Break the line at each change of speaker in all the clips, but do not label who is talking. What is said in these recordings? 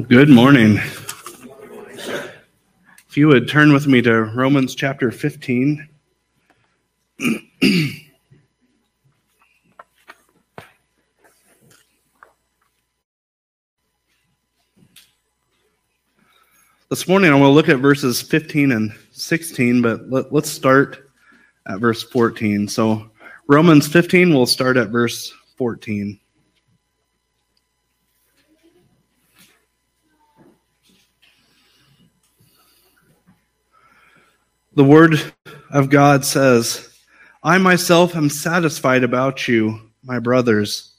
Good morning. If you would turn with me to Romans chapter 15. this morning I want to look at verses 15 and 16, but let, us start at verse 14. So, Romans 15, we'll start at verse 14. The Word of God says, I myself am satisfied about you, my brothers,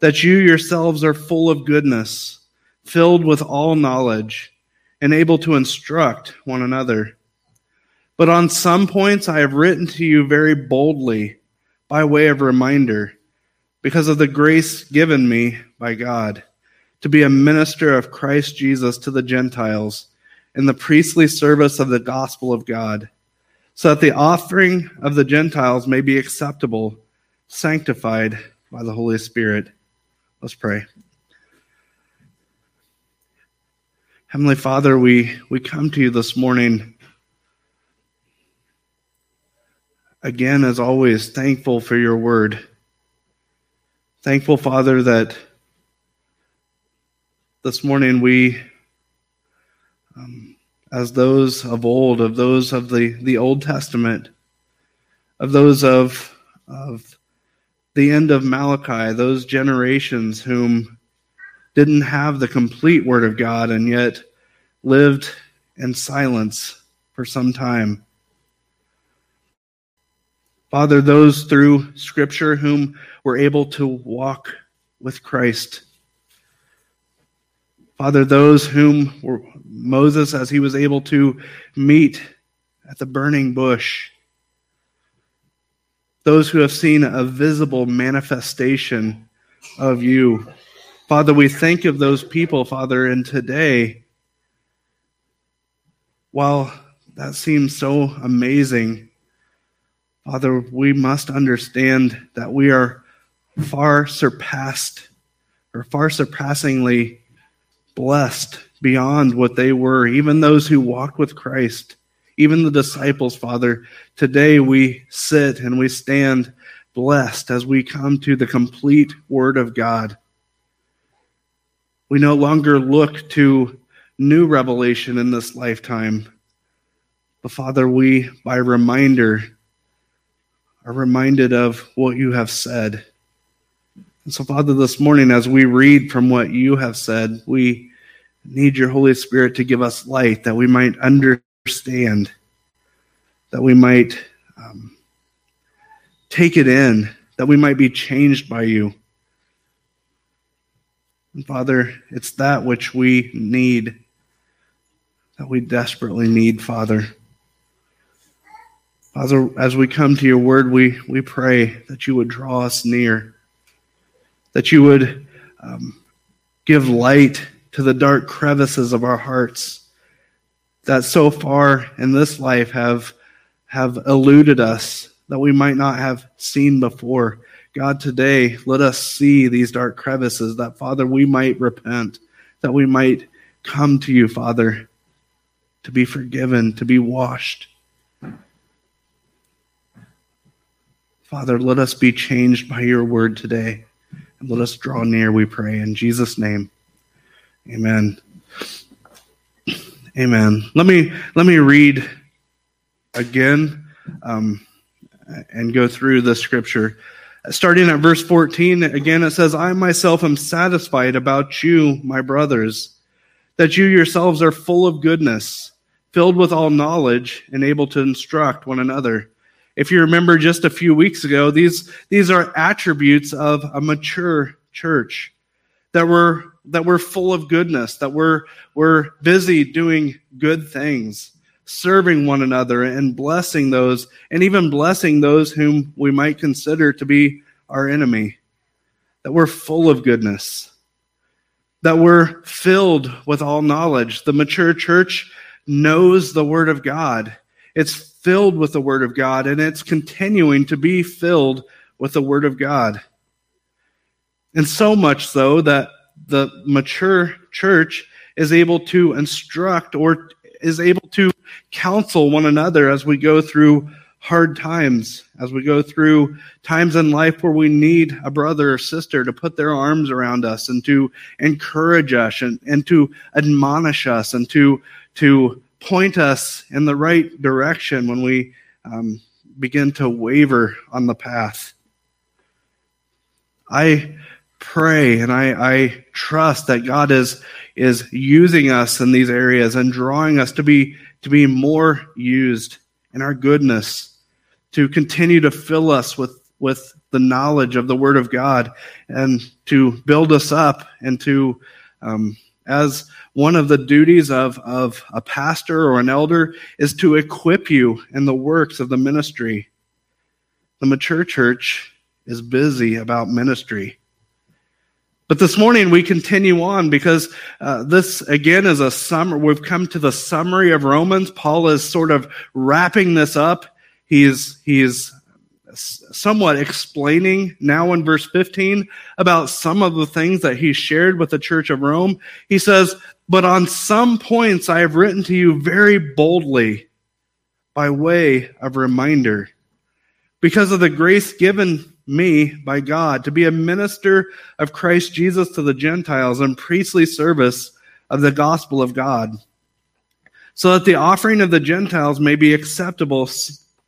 that you yourselves are full of goodness, filled with all knowledge, and able to instruct one another. But on some points I have written to you very boldly by way of reminder, because of the grace given me by God to be a minister of Christ Jesus to the Gentiles in the priestly service of the gospel of God, so that the offering of the Gentiles may be acceptable, sanctified by the Holy Spirit. Let's pray. Heavenly Father, we, we come to you this morning. Again, as always, thankful for your word. Thankful, Father, that this morning we um, as those of old, of those of the, the Old Testament, of those of, of the end of Malachi, those generations whom didn't have the complete Word of God and yet lived in silence for some time. Father, those through Scripture whom were able to walk with Christ Father, those whom were Moses, as he was able to meet at the burning bush, those who have seen a visible manifestation of you. Father, we think of those people, Father, and today, while that seems so amazing, Father, we must understand that we are far surpassed or far surpassingly blessed beyond what they were, even those who walked with Christ, even the disciples, Father. Today we sit and we stand blessed as we come to the complete Word of God. We no longer look to new revelation in this lifetime. But Father, we, by reminder, are reminded of what you have said. And so, Father, this morning, as we read from what you have said, we need your Holy Spirit to give us light that we might understand, that we might um, take it in, that we might be changed by you. And Father, it's that which we need, that we desperately need, Father. Father, as we come to your word, we, we pray that you would draw us near that you would um, give light to the dark crevices of our hearts that so far in this life have, have eluded us, that we might not have seen before. God, today, let us see these dark crevices, that, Father, we might repent, that we might come to you, Father, to be forgiven, to be washed. Father, let us be changed by your word today. And let us draw near, we pray. In Jesus' name, amen. Amen. Let me let me read again um, and go through the scripture. Starting at verse 14, again it says, I myself am satisfied about you, my brothers, that you yourselves are full of goodness, filled with all knowledge, and able to instruct one another. If you remember just a few weeks ago, these, these are attributes of a mature church that were that we're full of goodness, that we're, we're busy doing good things, serving one another and blessing those, and even blessing those whom we might consider to be our enemy. That we're full of goodness, that we're filled with all knowledge. The mature church knows the Word of God. It's filled with the Word of God, and it's continuing to be filled with the Word of God. And so much so that the mature church is able to instruct or is able to counsel one another as we go through hard times, as we go through times in life where we need a brother or sister to put their arms around us and to encourage us and, and to admonish us and to, to point us in the right direction when we um, begin to waver on the path. I pray and I, I trust that God is, is using us in these areas and drawing us to be, to be more used in our goodness to continue to fill us with, with the knowledge of the Word of God and to build us up and to, um, as one of the duties of, of a pastor or an elder, is to equip you in the works of the ministry. The mature church is busy about ministry. But this morning we continue on because uh, this again is a summer. We've come to the summary of Romans. Paul is sort of wrapping this up He's, he's somewhat explaining now in verse 15 about some of the things that he shared with the church of Rome. He says, But on some points I have written to you very boldly by way of reminder, because of the grace given me by God to be a minister of Christ Jesus to the Gentiles in priestly service of the gospel of God, so that the offering of the Gentiles may be acceptable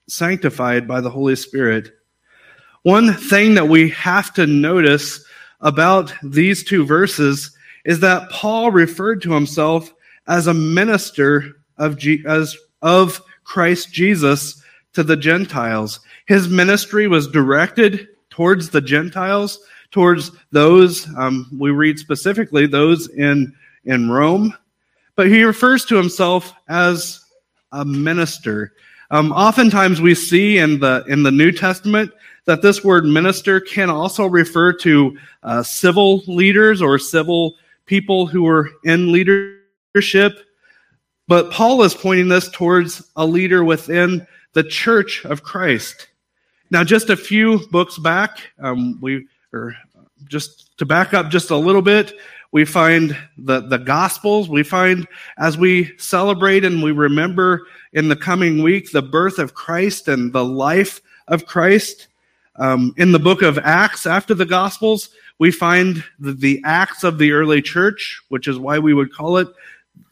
sanctified by the Holy Spirit. One thing that we have to notice about these two verses is that Paul referred to himself as a minister of, as, of Christ Jesus to the Gentiles. His ministry was directed towards the Gentiles, towards those, um, we read specifically, those in, in Rome. But he refers to himself as a minister. Um, oftentimes we see in the in the New Testament that this word minister can also refer to uh, civil leaders or civil people who are in leadership. But Paul is pointing this towards a leader within the church of Christ. Now, just a few books back, um, we or just to back up just a little bit, we find the, the Gospels. We find as we celebrate and we remember in the coming week the birth of Christ and the life of Christ. Um, in the book of Acts, after the Gospels, we find the, the Acts of the early church, which is why we would call it,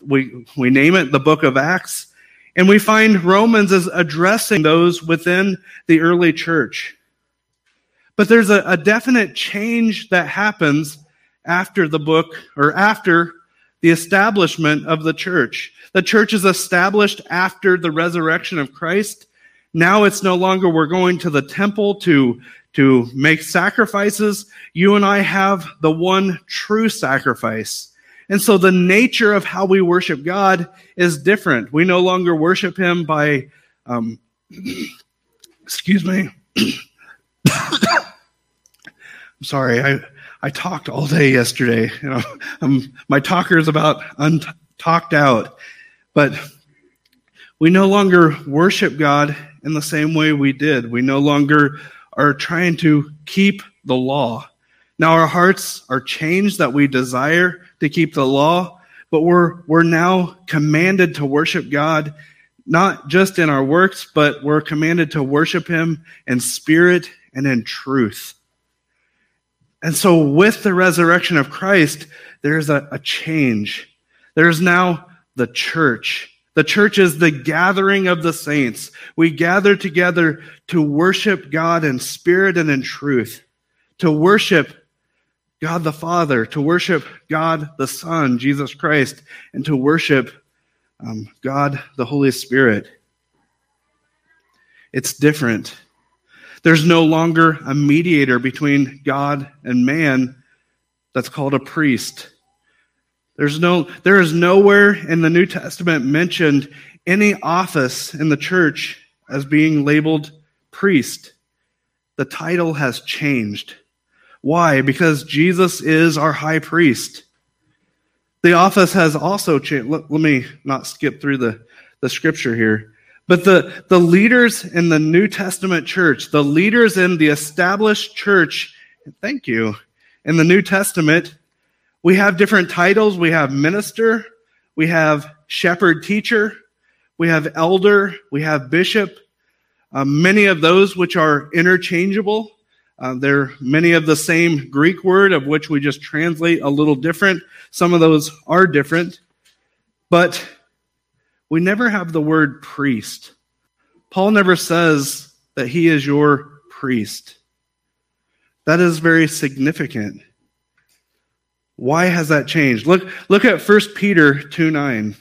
we, we name it the book of Acts. And we find Romans as addressing those within the early church. But there's a, a definite change that happens after the book or after the establishment of the church. The church is established after the resurrection of Christ. Now it's no longer we're going to the temple to, to make sacrifices. You and I have the one true sacrifice. And so the nature of how we worship God is different. We no longer worship Him by, um, excuse me. I'm sorry. I, I talked all day yesterday. You know, I'm, my talker is about untalked out. But we no longer worship God in the same way we did. We no longer are trying to keep the law. Now our hearts are changed that we desire to keep the law, but we're, we're now commanded to worship God, not just in our works, but we're commanded to worship Him in spirit and in truth. And so, with the resurrection of Christ, there's a, a change. There's now the church. The church is the gathering of the saints. We gather together to worship God in spirit and in truth, to worship God the Father, to worship God the Son, Jesus Christ, and to worship um, God the Holy Spirit. It's different. There's no longer a mediator between God and man that's called a priest. There's no, there is nowhere in the New Testament mentioned any office in the church as being labeled priest. The title has changed. Why? Because Jesus is our high priest. The office has also changed. Let, let me not skip through the, the scripture here. But the, the leaders in the New Testament church, the leaders in the established church, thank you, in the New Testament, We have different titles. We have minister, we have shepherd teacher, we have elder, we have bishop. Uh, many of those which are interchangeable. Uh, they're many of the same Greek word, of which we just translate a little different. Some of those are different, but we never have the word priest. Paul never says that he is your priest. That is very significant. Why has that changed? Look, look at 1 Peter 2 9.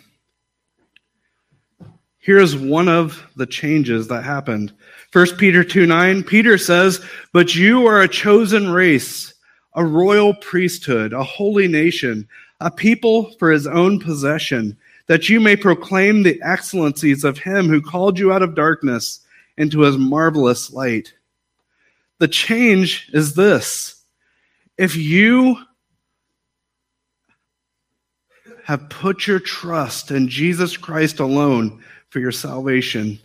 Here's one of the changes that happened. 1 Peter 2 9, Peter says, But you are a chosen race, a royal priesthood, a holy nation, a people for his own possession, that you may proclaim the excellencies of him who called you out of darkness into his marvelous light. The change is this if you have put your trust in Jesus Christ alone for your salvation,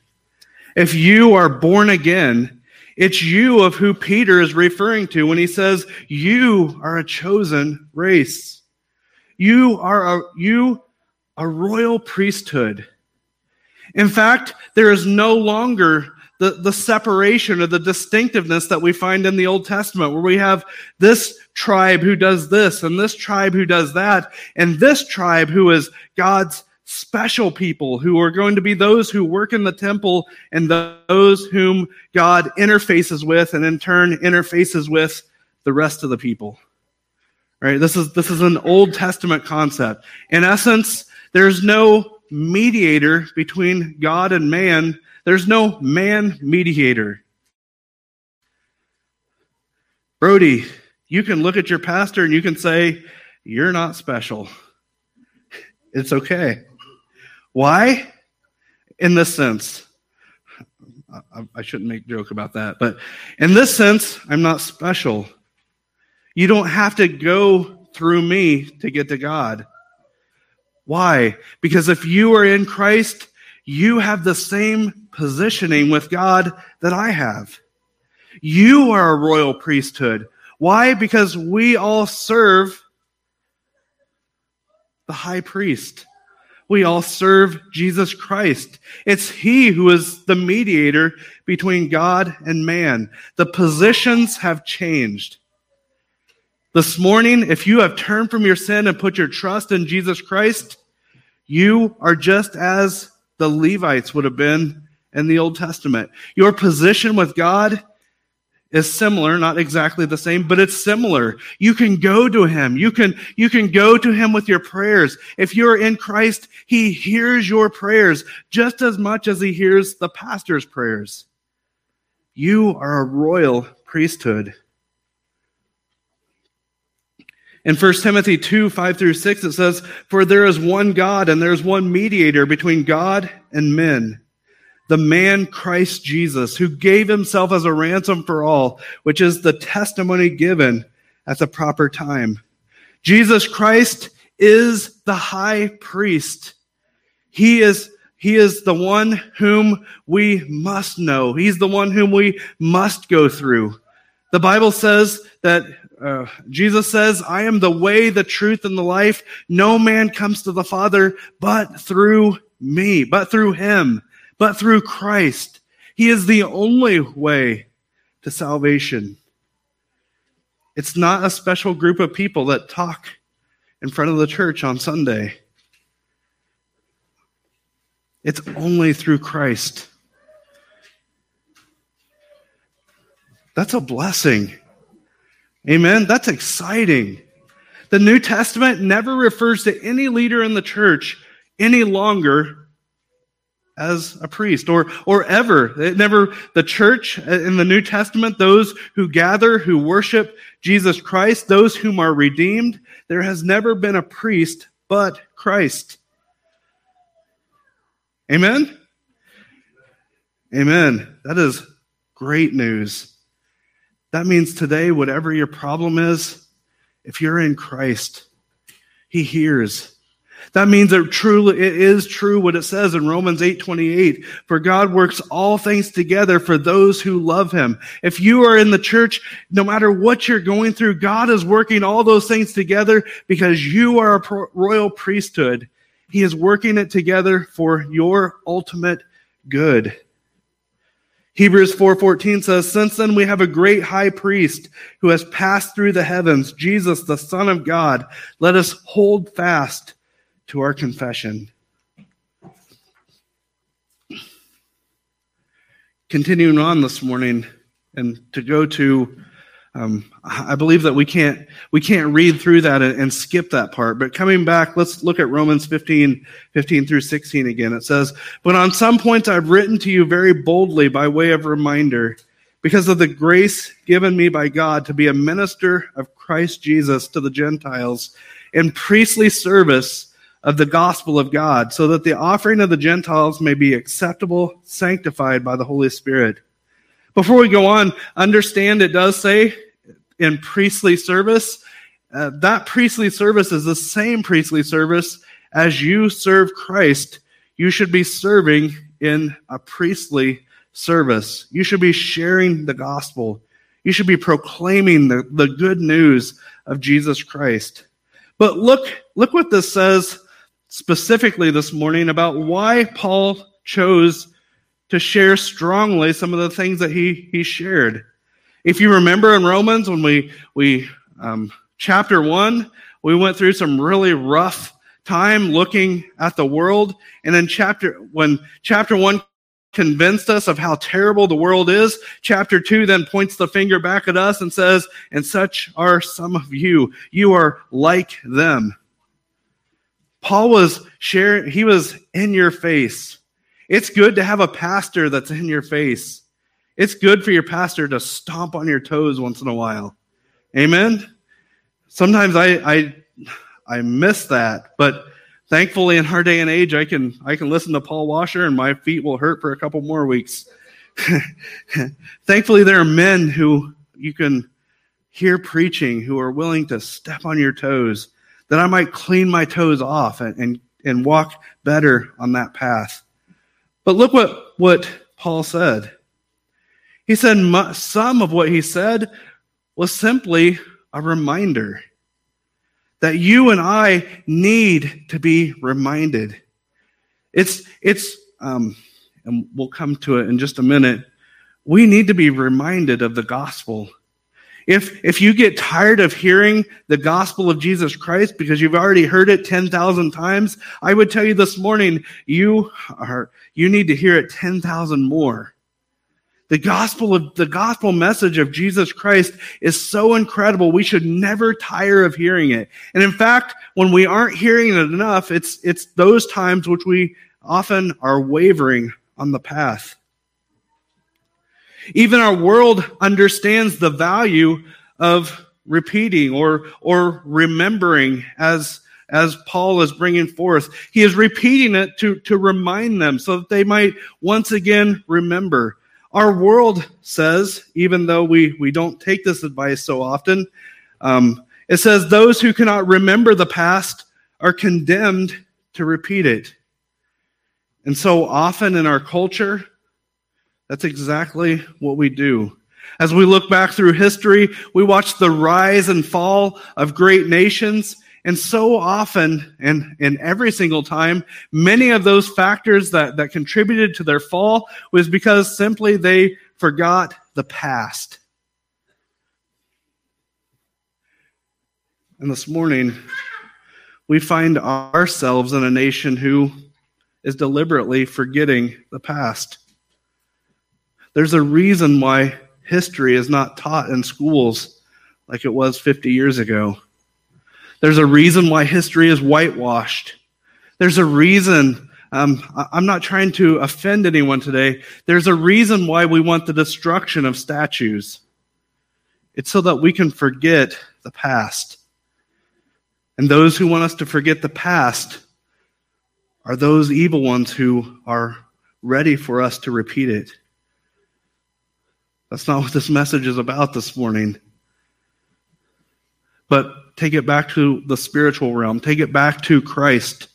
if you are born again, it's you of who Peter is referring to when he says, You are a chosen race. You are a, you, a royal priesthood. In fact, there is no longer the, the separation or the distinctiveness that we find in the Old Testament, where we have this tribe who does this and this tribe who does that, and this tribe who is God's special people who are going to be those who work in the temple and those whom God interfaces with and in turn interfaces with the rest of the people. Right? This is this is an Old Testament concept. In essence, there's no mediator between God and man there's no man mediator. Brody, you can look at your pastor and you can say, You're not special. It's okay. Why? In this sense, I, shouldn't make joke about that, but in this sense, I'm not special. You don't have to go through me to get to God. Why? Because if you are in Christ, you have the same positioning with God that I have. You are a royal priesthood. Why? Because we all serve the high priest. We all serve Jesus Christ. It's He who is the mediator between God and man. The positions have changed. This morning, if you have turned from your sin and put your trust in Jesus Christ, you are just as the Levites would have been in the Old Testament. Your position with God is similar, not exactly the same, but it's similar. You can go to him. You can, you can go to him with your prayers. If you're in Christ, he hears your prayers just as much as he hears the pastor's prayers. You are a royal priesthood. In 1 Timothy 2, 5 through 6, it says, For there is one God and there is one mediator between God and men, the man Christ Jesus, who gave himself as a ransom for all, which is the testimony given at the proper time. Jesus Christ is the high priest. He is he is the one whom we must know. He's the one whom we must go through. The Bible says that uh, Jesus says, I am the way, the truth, and the life. No man comes to the Father but through me, but through him, but through Christ. He is the only way to salvation. It's not a special group of people that talk in front of the church on Sunday. It's only through Christ. That's a blessing. Amen. That's exciting. The New Testament never refers to any leader in the church any longer as a priest or, or ever. It never, the church uh, in the New Testament, those who gather, who worship Jesus Christ, those whom are redeemed, there has never been a priest but Christ. Amen? Amen. That is great news. That means today, whatever your problem is, if you're in Christ, He hears. That means it truly it is true what it says in Romans 8:28, for God works all things together for those who love him. If you are in the church, no matter what you're going through, God is working all those things together because you are a royal priesthood. He is working it together for your ultimate good. Hebrews 4:14 says, "Since then we have a great high priest who has passed through the heavens, Jesus the Son of God. Let us hold fast to our confession." Continuing on this morning and to go to um, I believe that we can't we can't read through that and, and, skip that part. But coming back, let's look at Romans 15, 15 through 16 again. It says, But on some points I've written to you very boldly by way of reminder, because of the grace given me by God to be a minister of Christ Jesus to the Gentiles in priestly service of the gospel of God, so that the offering of the Gentiles may be acceptable, sanctified by the Holy Spirit. Before we go on, understand it does say in priestly service. Uh, that priestly service is the same priestly service as you serve Christ. You should be serving in a priestly service. You should be sharing the gospel. You should be proclaiming the, the good news of Jesus Christ. But look, look what this says specifically this morning about why Paul chose to share strongly some of the things that he, he shared. If you remember in Romans, when we, we um, chapter one, we went through some really rough time looking at the world. And then chapter, when chapter one convinced us of how terrible the world is, chapter two then points the finger back at us and says, and such are some of you. You are like them. Paul was sharing, he was in your face. It's good to have a pastor that's in your face. It's good for your pastor to stomp on your toes once in a while. Amen. Sometimes I I I miss that, but thankfully in our day and age I can I can listen to Paul Washer and my feet will hurt for a couple more weeks. thankfully there are men who you can hear preaching who are willing to step on your toes that I might clean my toes off and, and, and walk better on that path. But look what, what Paul said. He said some of what he said was simply a reminder that you and I need to be reminded. It's, it's, um, and we'll come to it in just a minute. We need to be reminded of the gospel. If, if you get tired of hearing the gospel of Jesus Christ because you've already heard it 10,000 times, I would tell you this morning, you are, you need to hear it 10,000 more. The gospel of the gospel message of Jesus Christ is so incredible. We should never tire of hearing it. And in fact, when we aren't hearing it enough, it's, it's those times which we often are wavering on the path. Even our world understands the value of repeating or, or remembering as, as Paul is bringing forth. He is repeating it to, to remind them so that they might once again remember. Our world says, even though we, we don't take this advice so often, um, it says those who cannot remember the past are condemned to repeat it. And so often in our culture, that's exactly what we do. As we look back through history, we watch the rise and fall of great nations and so often, and, and every single time, many of those factors that, that contributed to their fall was because simply they forgot the past. And this morning, we find ourselves in a nation who is deliberately forgetting the past. There's a reason why history is not taught in schools like it was 50 years ago. There's a reason why history is whitewashed. There's a reason. Um, I'm not trying to offend anyone today. There's a reason why we want the destruction of statues. It's so that we can forget the past. And those who want us to forget the past are those evil ones who are ready for us to repeat it. That's not what this message is about this morning. But take it back to the spiritual realm, take it back to Christ.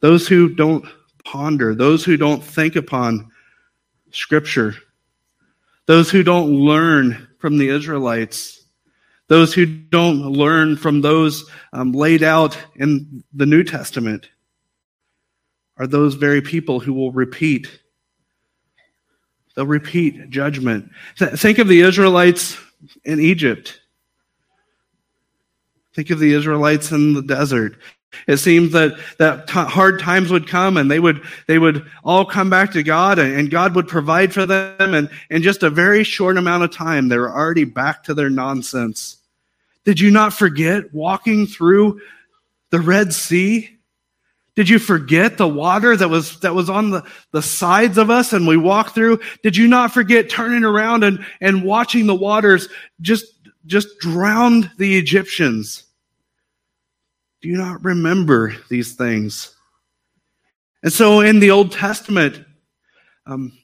those who don't ponder, those who don't think upon Scripture, those who don't learn from the Israelites, those who don't learn from those um, laid out in the New Testament, are those very people who will repeat. They'll repeat judgment. Think of the Israelites in Egypt. Think of the Israelites in the desert. It seems that, that t- hard times would come and they would, they would all come back to God and, and God would provide for them. And in just a very short amount of time, they were already back to their nonsense. Did you not forget walking through the Red Sea? Did you forget the water that was, that was on the, the sides of us and we walked through? Did you not forget turning around and, and watching the waters just, just drowned the Egyptians? Do you not remember these things? And so in the Old Testament, um,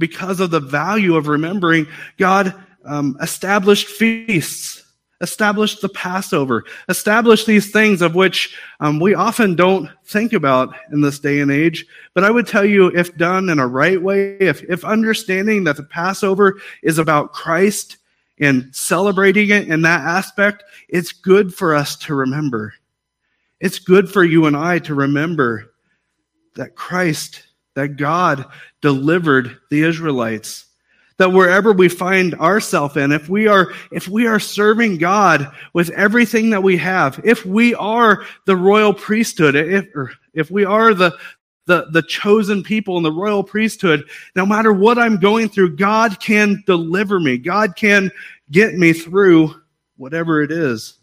because of the value of remembering, God um, established feasts, established the Passover, established these things of which um, we often don't think about in this day and age. But I would tell you, if done in a right way, if, if understanding that the Passover is about Christ and celebrating it in that aspect, it's good for us to remember. It's good for you and I to remember that Christ, that God delivered the Israelites. That wherever we find ourselves in, if we are, if we are serving God with everything that we have, if we are the royal priesthood, if, if we are the, the, the chosen people in the royal priesthood, no matter what I'm going through, God can deliver me. God can get me through whatever it is.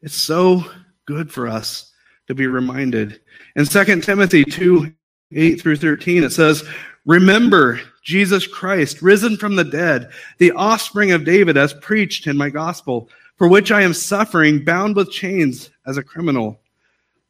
It's so good for us to be reminded. In 2 Timothy 2 8 through 13, it says, Remember Jesus Christ, risen from the dead, the offspring of David, as preached in my gospel, for which I am suffering, bound with chains as a criminal.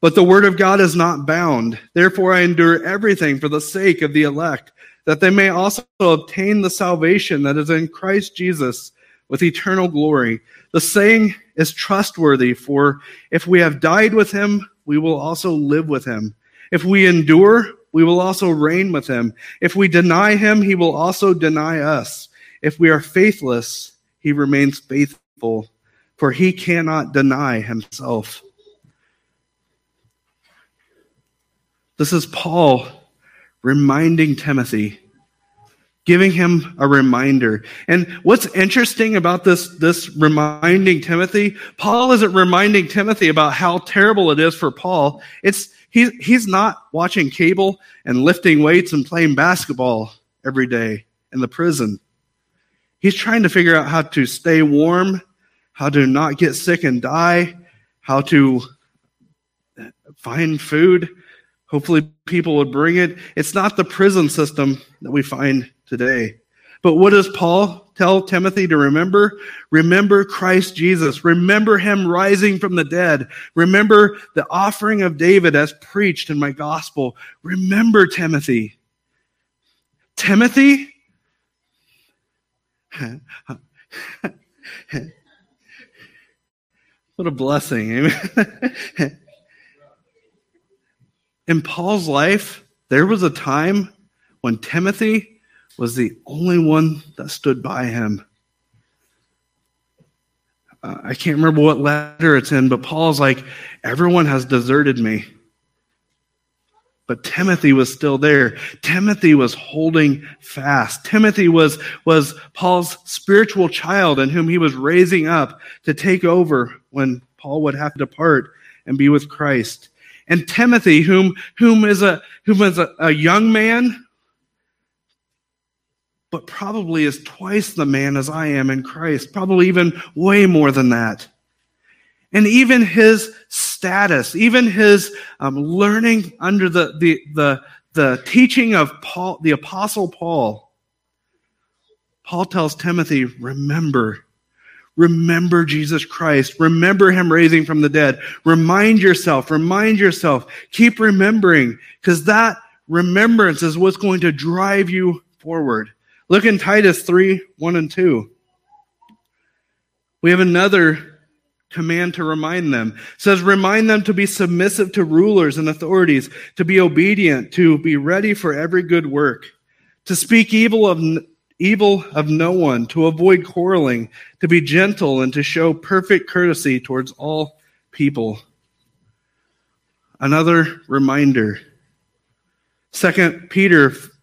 But the word of God is not bound. Therefore, I endure everything for the sake of the elect, that they may also obtain the salvation that is in Christ Jesus with eternal glory. The saying is trustworthy, for if we have died with him, we will also live with him. If we endure, we will also reign with him. If we deny him, he will also deny us. If we are faithless, he remains faithful, for he cannot deny himself. This is Paul reminding Timothy giving him a reminder. And what's interesting about this, this reminding Timothy, Paul isn't reminding Timothy about how terrible it is for Paul. It's, he's, he's not watching cable and lifting weights and playing basketball every day in the prison. He's trying to figure out how to stay warm, how to not get sick and die, how to find food. Hopefully people would bring it. It's not the prison system that we find today. But what does Paul tell Timothy to remember? Remember Christ Jesus. Remember him rising from the dead. Remember the offering of David as preached in my gospel. Remember Timothy. Timothy? what a blessing. in Paul's life, there was a time when Timothy was the only one that stood by him. Uh, I can't remember what letter it's in, but Paul's like, everyone has deserted me. But Timothy was still there. Timothy was holding fast. Timothy was, was Paul's spiritual child in whom he was raising up to take over when Paul would have to depart and be with Christ. And Timothy, whom, whom is a, whom is a, a young man but probably is twice the man as I am in Christ, probably even way more than that. And even his status, even his um, learning under the, the, the, the teaching of Paul, the apostle Paul, Paul tells Timothy, remember, remember Jesus Christ. Remember him raising from the dead. Remind yourself, remind yourself, keep remembering, because that remembrance is what's going to drive you forward. Look in Titus 3 1 and 2. We have another command to remind them. It says, remind them to be submissive to rulers and authorities, to be obedient, to be ready for every good work, to speak evil of, evil of no one, to avoid quarreling, to be gentle, and to show perfect courtesy towards all people. Another reminder. Second Peter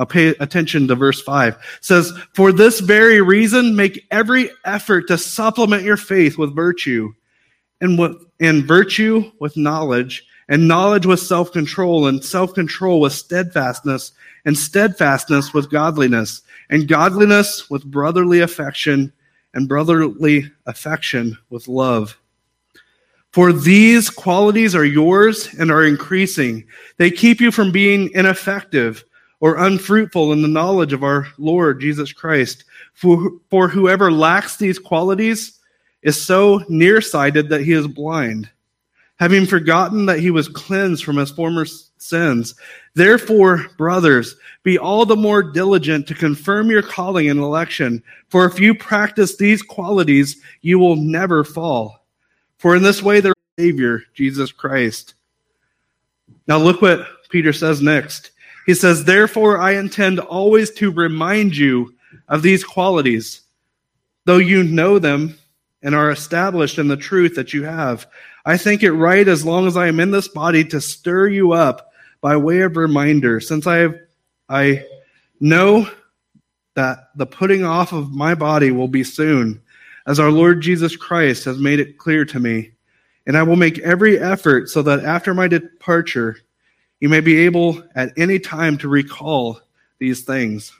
I'll pay attention to verse 5. It says, For this very reason, make every effort to supplement your faith with virtue, and, with, and virtue with knowledge, and knowledge with self control, and self control with steadfastness, and steadfastness with godliness, and godliness with brotherly affection, and brotherly affection with love. For these qualities are yours and are increasing. They keep you from being ineffective or unfruitful in the knowledge of our Lord Jesus Christ. For, for whoever lacks these qualities is so nearsighted that he is blind, having forgotten that he was cleansed from his former sins. Therefore, brothers, be all the more diligent to confirm your calling and election. For if you practice these qualities, you will never fall. For in this way, the Savior, Jesus Christ. Now, look what Peter says next. He says, Therefore, I intend always to remind you of these qualities, though you know them and are established in the truth that you have. I think it right, as long as I am in this body, to stir you up by way of reminder, since I have, I know that the putting off of my body will be soon, as our Lord Jesus Christ has made it clear to me. And I will make every effort so that after my departure, you may be able at any time to recall these things.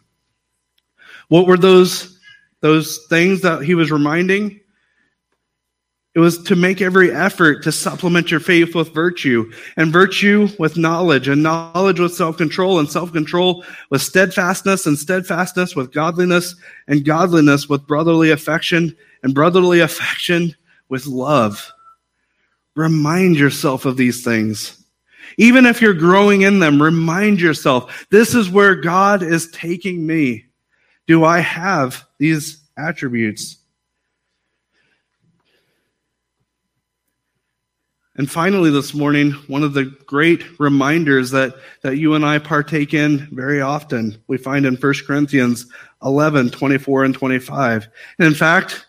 What were those, those things that he was reminding? It was to make every effort to supplement your faith with virtue, and virtue with knowledge, and knowledge with self control, and self control with steadfastness, and steadfastness with godliness, and godliness with brotherly affection, and brotherly affection with love. Remind yourself of these things. Even if you're growing in them, remind yourself this is where God is taking me. Do I have these attributes? And finally, this morning, one of the great reminders that, that you and I partake in very often, we find in 1 Corinthians 11, 24 and 25. And in fact,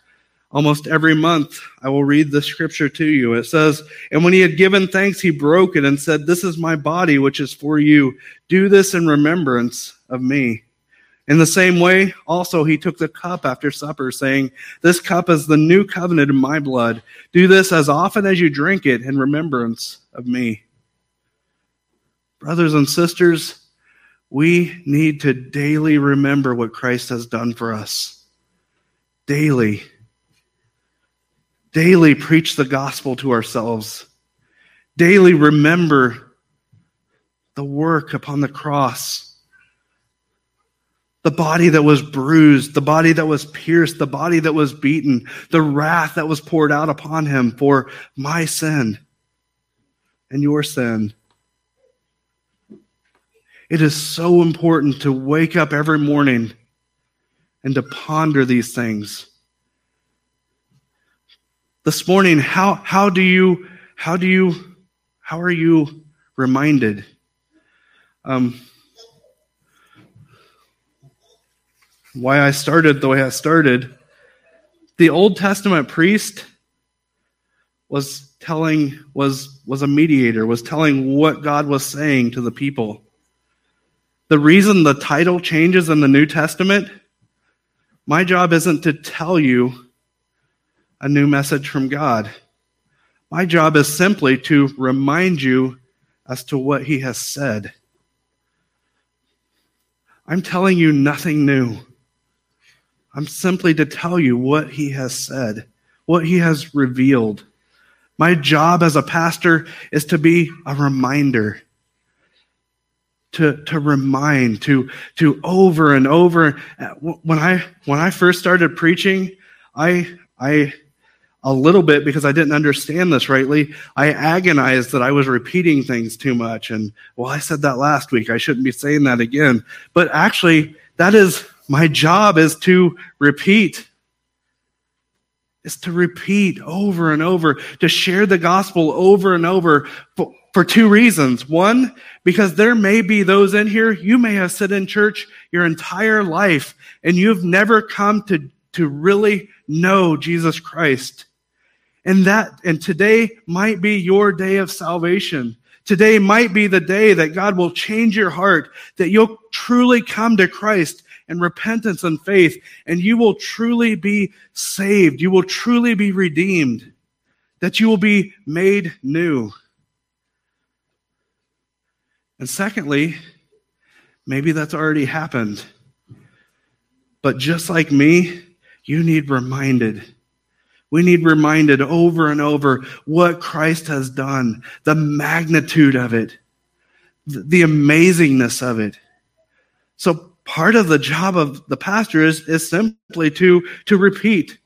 Almost every month, I will read the scripture to you. It says, And when he had given thanks, he broke it and said, This is my body, which is for you. Do this in remembrance of me. In the same way, also, he took the cup after supper, saying, This cup is the new covenant in my blood. Do this as often as you drink it in remembrance of me. Brothers and sisters, we need to daily remember what Christ has done for us. Daily. Daily preach the gospel to ourselves. Daily remember the work upon the cross. The body that was bruised, the body that was pierced, the body that was beaten, the wrath that was poured out upon him for my sin and your sin. It is so important to wake up every morning and to ponder these things this morning, how, how do you, how do you, how are you reminded? Um, why I started the way I started. The Old Testament priest was telling was was a mediator, was telling what God was saying to the people. The reason the title changes in the New Testament, my job isn't to tell you a new message from God. My job is simply to remind you as to what he has said. I'm telling you nothing new. I'm simply to tell you what he has said, what he has revealed. My job as a pastor is to be a reminder. To, to remind, to, to over and over. When I, when I first started preaching, I, I, a little bit because I didn't understand this rightly. I agonized that I was repeating things too much. And well, I said that last week. I shouldn't be saying that again. But actually, that is my job is to repeat. Is to repeat over and over, to share the gospel over and over for, for two reasons. One, because there may be those in here, you may have sat in church your entire life and you've never come to, to really know Jesus Christ. And that, and today might be your day of salvation. Today might be the day that God will change your heart, that you'll truly come to Christ in repentance and faith, and you will truly be saved. You will truly be redeemed, that you will be made new. And secondly, maybe that's already happened. But just like me, you need reminded we need reminded over and over what Christ has done, the magnitude of it, the amazingness of it. So part of the job of the pastor is, is simply to, to repeat,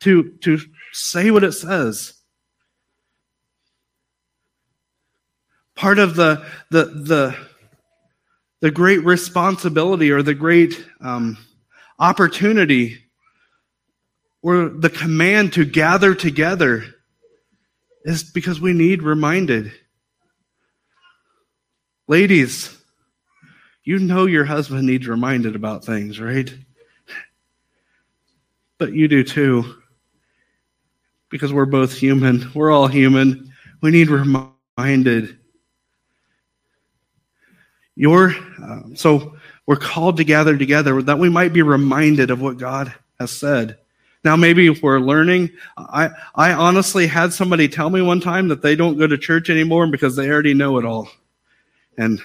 to, to say what it says. Part of the, the, the, the great responsibility or the great um, opportunity or the command to gather together is because we need reminded. Ladies, you know your husband needs reminded about things, right? But you do too. Because we're both human. We're all human. We need reminded. Your, uh, so we're called to gather together that we might be reminded of what God has said. Now, maybe we're learning. I, I honestly had somebody tell me one time that they don't go to church anymore because they already know it all. And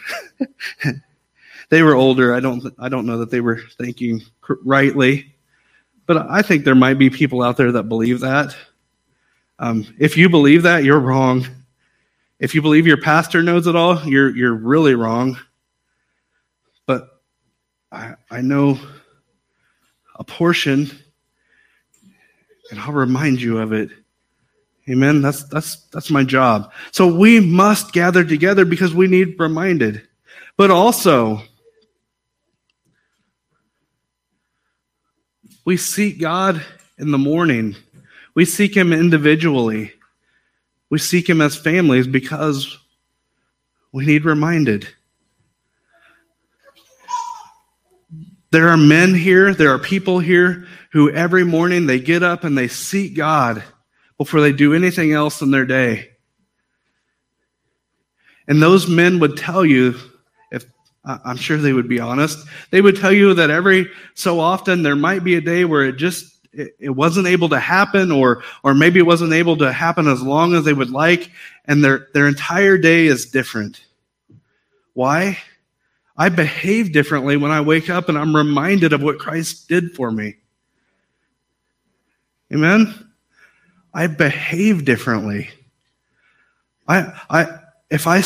they were older. I don't, I don't know that they were thinking rightly, but I think there might be people out there that believe that. Um, if you believe that, you're wrong. If you believe your pastor knows it all, you're, you're really wrong. But I, I know a portion and I'll remind you of it. Amen. That's that's that's my job. So we must gather together because we need reminded. But also we seek God in the morning. We seek him individually. We seek him as families because we need reminded. There are men here, there are people here who every morning they get up and they seek God before they do anything else in their day. And those men would tell you, if I'm sure they would be honest, they would tell you that every so often there might be a day where it just it, wasn't able to happen or or maybe it wasn't able to happen as long as they would like and their their entire day is different. Why? I behave differently when I wake up and I'm reminded of what Christ did for me. Amen? I behave differently. I, I, if I,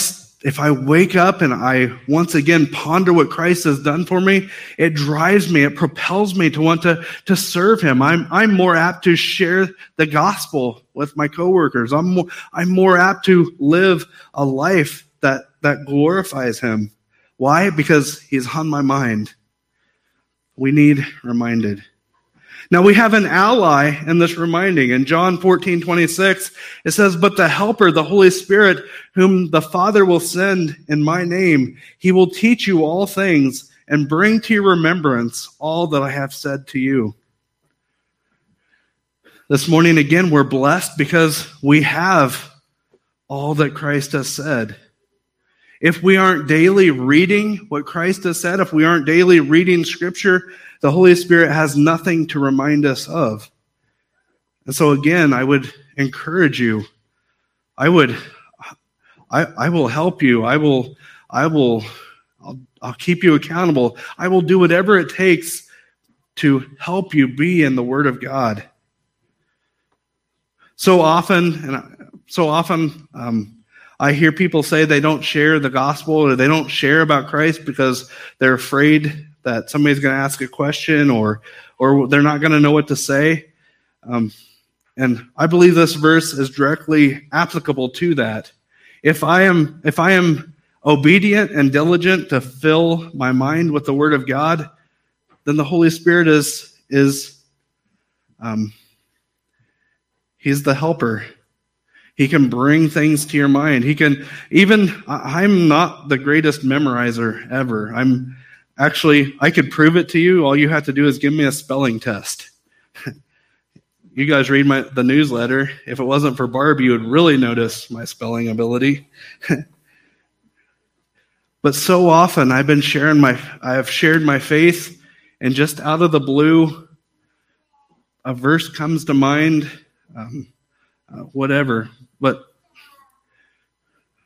if I wake up and I once again ponder what Christ has done for me, it drives me, it propels me to want to, to serve Him. I'm, I'm more apt to share the gospel with my coworkers. I'm more, I'm more apt to live a life that, that glorifies Him. Why? Because He's on my mind. We need reminded. Now we have an ally in this reminding. In John 14, 26, it says, But the Helper, the Holy Spirit, whom the Father will send in my name, he will teach you all things and bring to your remembrance all that I have said to you. This morning, again, we're blessed because we have all that Christ has said. If we aren't daily reading what Christ has said, if we aren't daily reading Scripture, the Holy Spirit has nothing to remind us of. And so again, I would encourage you. I would, I, I will help you. I will, I will, I'll, I'll keep you accountable. I will do whatever it takes to help you be in the Word of God. So often, and so often um, I hear people say they don't share the gospel or they don't share about Christ because they're afraid that somebody's going to ask a question or or they're not going to know what to say. Um, and I believe this verse is directly applicable to that. If I am if I am obedient and diligent to fill my mind with the Word of God, then the Holy Spirit is is um, he's the helper. He can bring things to your mind. He can even, I'm not the greatest memorizer ever. I'm actually, I could prove it to you. All you have to do is give me a spelling test. you guys read my, the newsletter. If it wasn't for Barb, you would really notice my spelling ability. but so often I've been sharing my, I have shared my faith and just out of the blue, a verse comes to mind, um, uh, whatever. But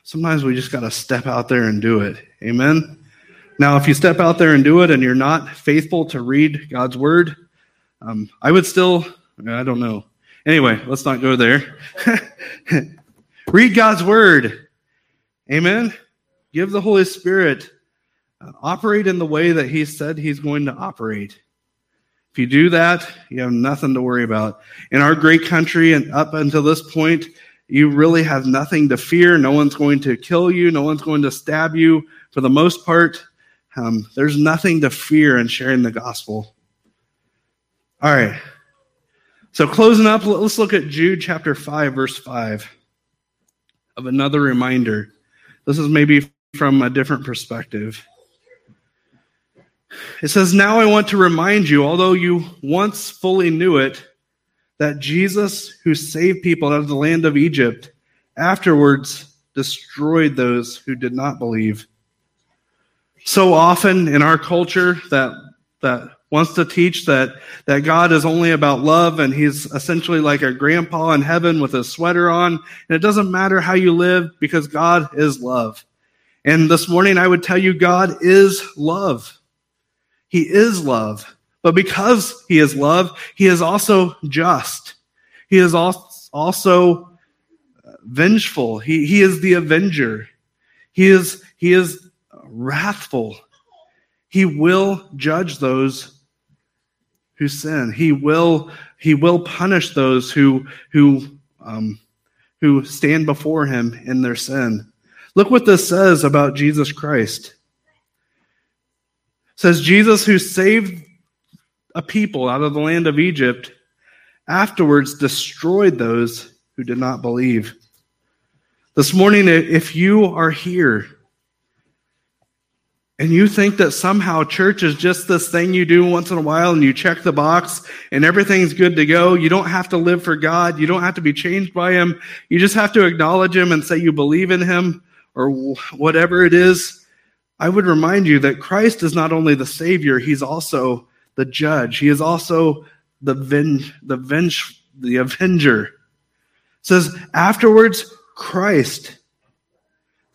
sometimes we just got to step out there and do it. Amen. Now, if you step out there and do it and you're not faithful to read God's word, um, I would still, I don't know. Anyway, let's not go there. read God's word. Amen. Give the Holy Spirit, uh, operate in the way that He said He's going to operate. If you do that, you have nothing to worry about. In our great country, and up until this point, you really have nothing to fear. No one's going to kill you. No one's going to stab you. For the most part, um, there's nothing to fear in sharing the gospel. All right. So, closing up, let's look at Jude chapter 5, verse 5 of another reminder. This is maybe from a different perspective. It says, Now I want to remind you, although you once fully knew it, that Jesus, who saved people out of the land of Egypt, afterwards destroyed those who did not believe. So often in our culture that that wants to teach that that God is only about love and he's essentially like a grandpa in heaven with a sweater on and it doesn't matter how you live because God is love. And this morning I would tell you God is love. He is love. But because he is love, he is also just. He is also vengeful. He, he is the avenger. He is, he is wrathful. He will judge those who sin. He will, he will punish those who, who, um, who stand before him in their sin. Look what this says about Jesus Christ. It says Jesus who saved a people out of the land of Egypt, afterwards destroyed those who did not believe. This morning, if you are here and you think that somehow church is just this thing you do once in a while and you check the box and everything's good to go, you don't have to live for God, you don't have to be changed by Him, you just have to acknowledge Him and say you believe in Him or whatever it is, I would remind you that Christ is not only the Savior, He's also the judge. He is also the venge, the venge, the avenger. It says afterwards, Christ.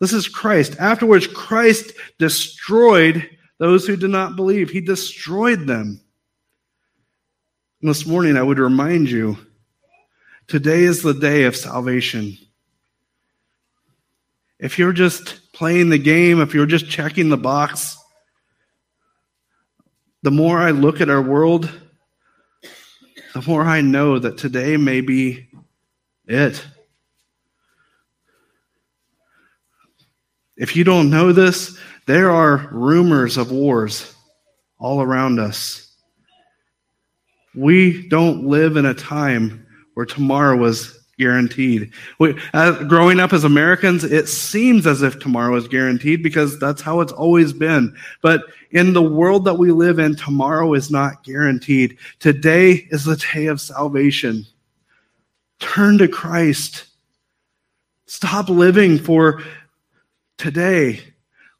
This is Christ. Afterwards, Christ destroyed those who did not believe. He destroyed them. And this morning, I would remind you today is the day of salvation. If you're just playing the game, if you're just checking the box, the more I look at our world, the more I know that today may be it. If you don't know this, there are rumors of wars all around us. We don't live in a time where tomorrow is guaranteed. We, as, growing up as Americans, it seems as if tomorrow is guaranteed because that's how it's always been. But in the world that we live in, tomorrow is not guaranteed. Today is the day of salvation. Turn to Christ. Stop living for today.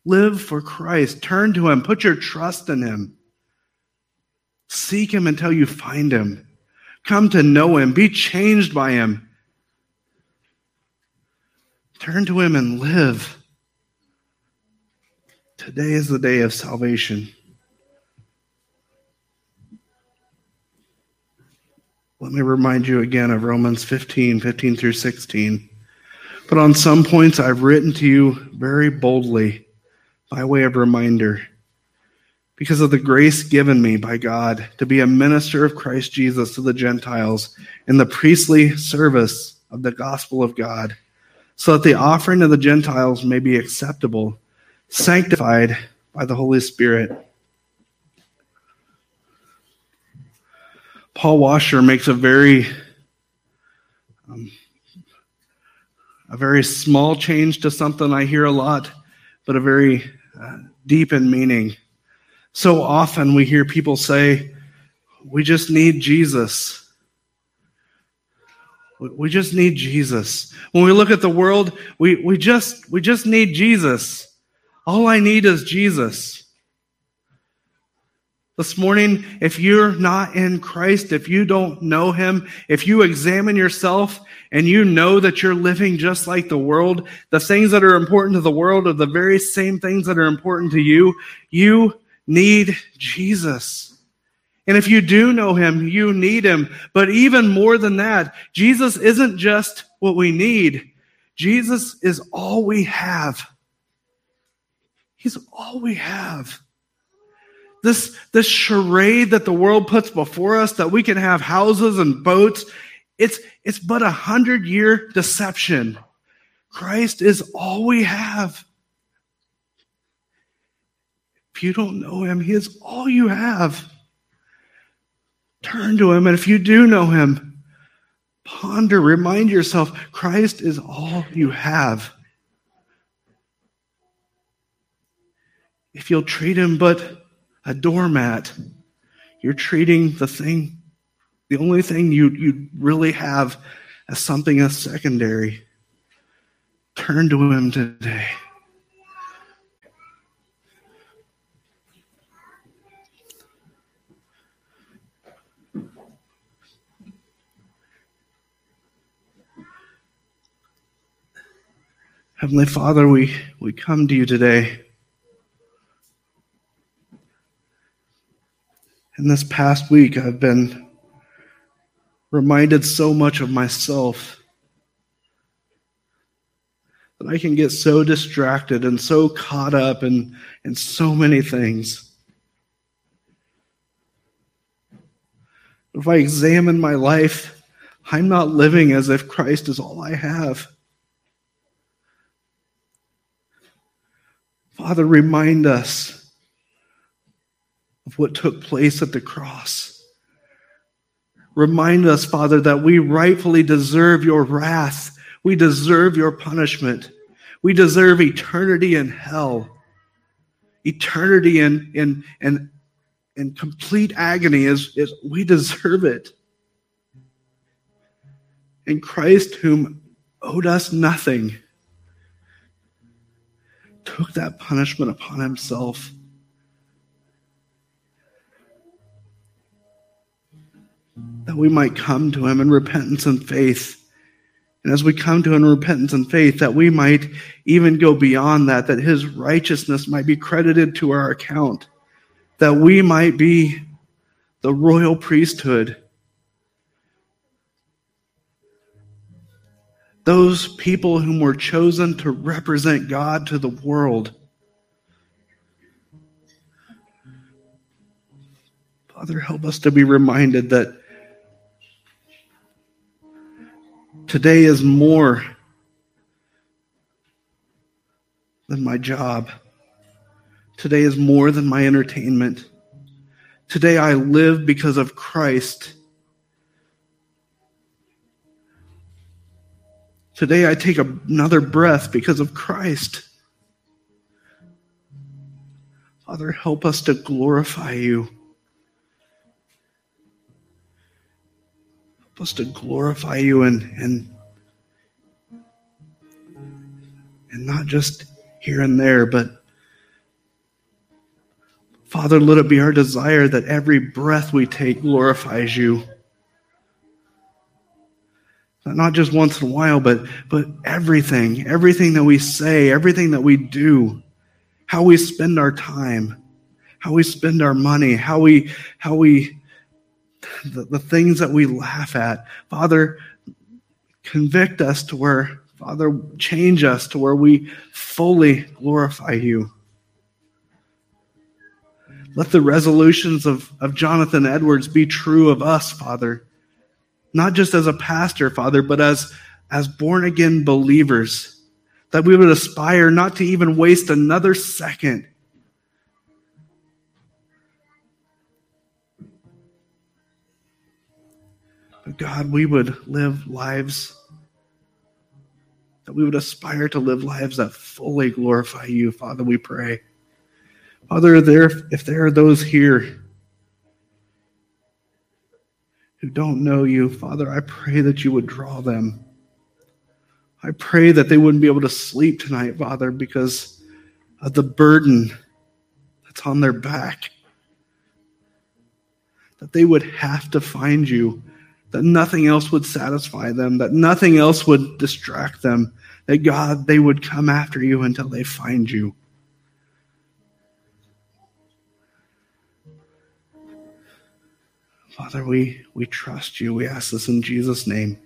Live for Christ. Turn to Him. Put your trust in Him. Seek Him until you find Him. Come to know Him. Be changed by Him. Turn to Him and live. Today is the day of salvation. Let me remind you again of Romans 15 15 through 16. But on some points, I've written to you very boldly by way of reminder because of the grace given me by God to be a minister of Christ Jesus to the Gentiles in the priestly service of the gospel of God, so that the offering of the Gentiles may be acceptable, sanctified by the Holy Spirit. Paul Washer makes a very um, a very small change to something I hear a lot, but a very uh, deep in meaning. So often we hear people say, we just need Jesus. We just need Jesus. When we look at the world, we, we just we just need Jesus. All I need is Jesus. This morning, if you're not in Christ, if you don't know Him, if you examine yourself and you know that you're living just like the world, the things that are important to the world are the very same things that are important to you, you need Jesus. And if you do know Him, you need Him. But even more than that, Jesus isn't just what we need. Jesus is all we have. He's all we have. This, this charade that the world puts before us that we can have houses and boats, it's, it's but a hundred year deception. Christ is all we have. If you don't know him, he is all you have. Turn to him, and if you do know him, ponder, remind yourself Christ is all you have. If you'll treat him but a doormat. You're treating the thing, the only thing you, you really have as something as secondary. Turn to Him today. Heavenly Father, we, we come to you today. In this past week, I've been reminded so much of myself that I can get so distracted and so caught up in, in so many things. If I examine my life, I'm not living as if Christ is all I have. Father, remind us of what took place at the cross. Remind us, Father, that we rightfully deserve your wrath. We deserve your punishment. We deserve eternity in hell. Eternity in, in, in, in complete agony is, is we deserve it. And Christ, whom owed us nothing, took that punishment upon himself we might come to him in repentance and faith. And as we come to him in repentance and faith, that we might even go beyond that, that his righteousness might be credited to our account, that we might be the royal priesthood. Those people whom were chosen to represent God to the world. Father, help us to be reminded that Today is more than my job. Today is more than my entertainment. Today I live because of Christ. Today I take another breath because of Christ. Father, help us to glorify you. Us to glorify you and and and not just here and there, but Father, let it be our desire that every breath we take glorifies you. Not just once in a while, but, but everything, everything that we say, everything that we do, how we spend our time, how we spend our money, how we, how we the, the things that we laugh at. Father, convict us to where Father, change us to where we fully glorify you. Let the resolutions of, of Jonathan Edwards be true of us, Father. Not just as a pastor, Father, but as, as born again believers. That we would aspire not to even waste another second God, we would live lives that we would aspire to live lives that fully glorify you, Father, we pray. Father, there, if there are those here who don't know you, Father, I pray that you would draw them. I pray that they wouldn't be able to sleep tonight, Father, because of the burden that's on their back. That they would have to find you, that nothing else would satisfy them, that nothing else would distract them, that God, they would come after you until they find you. Father, we, we trust you. We ask this in Jesus' name.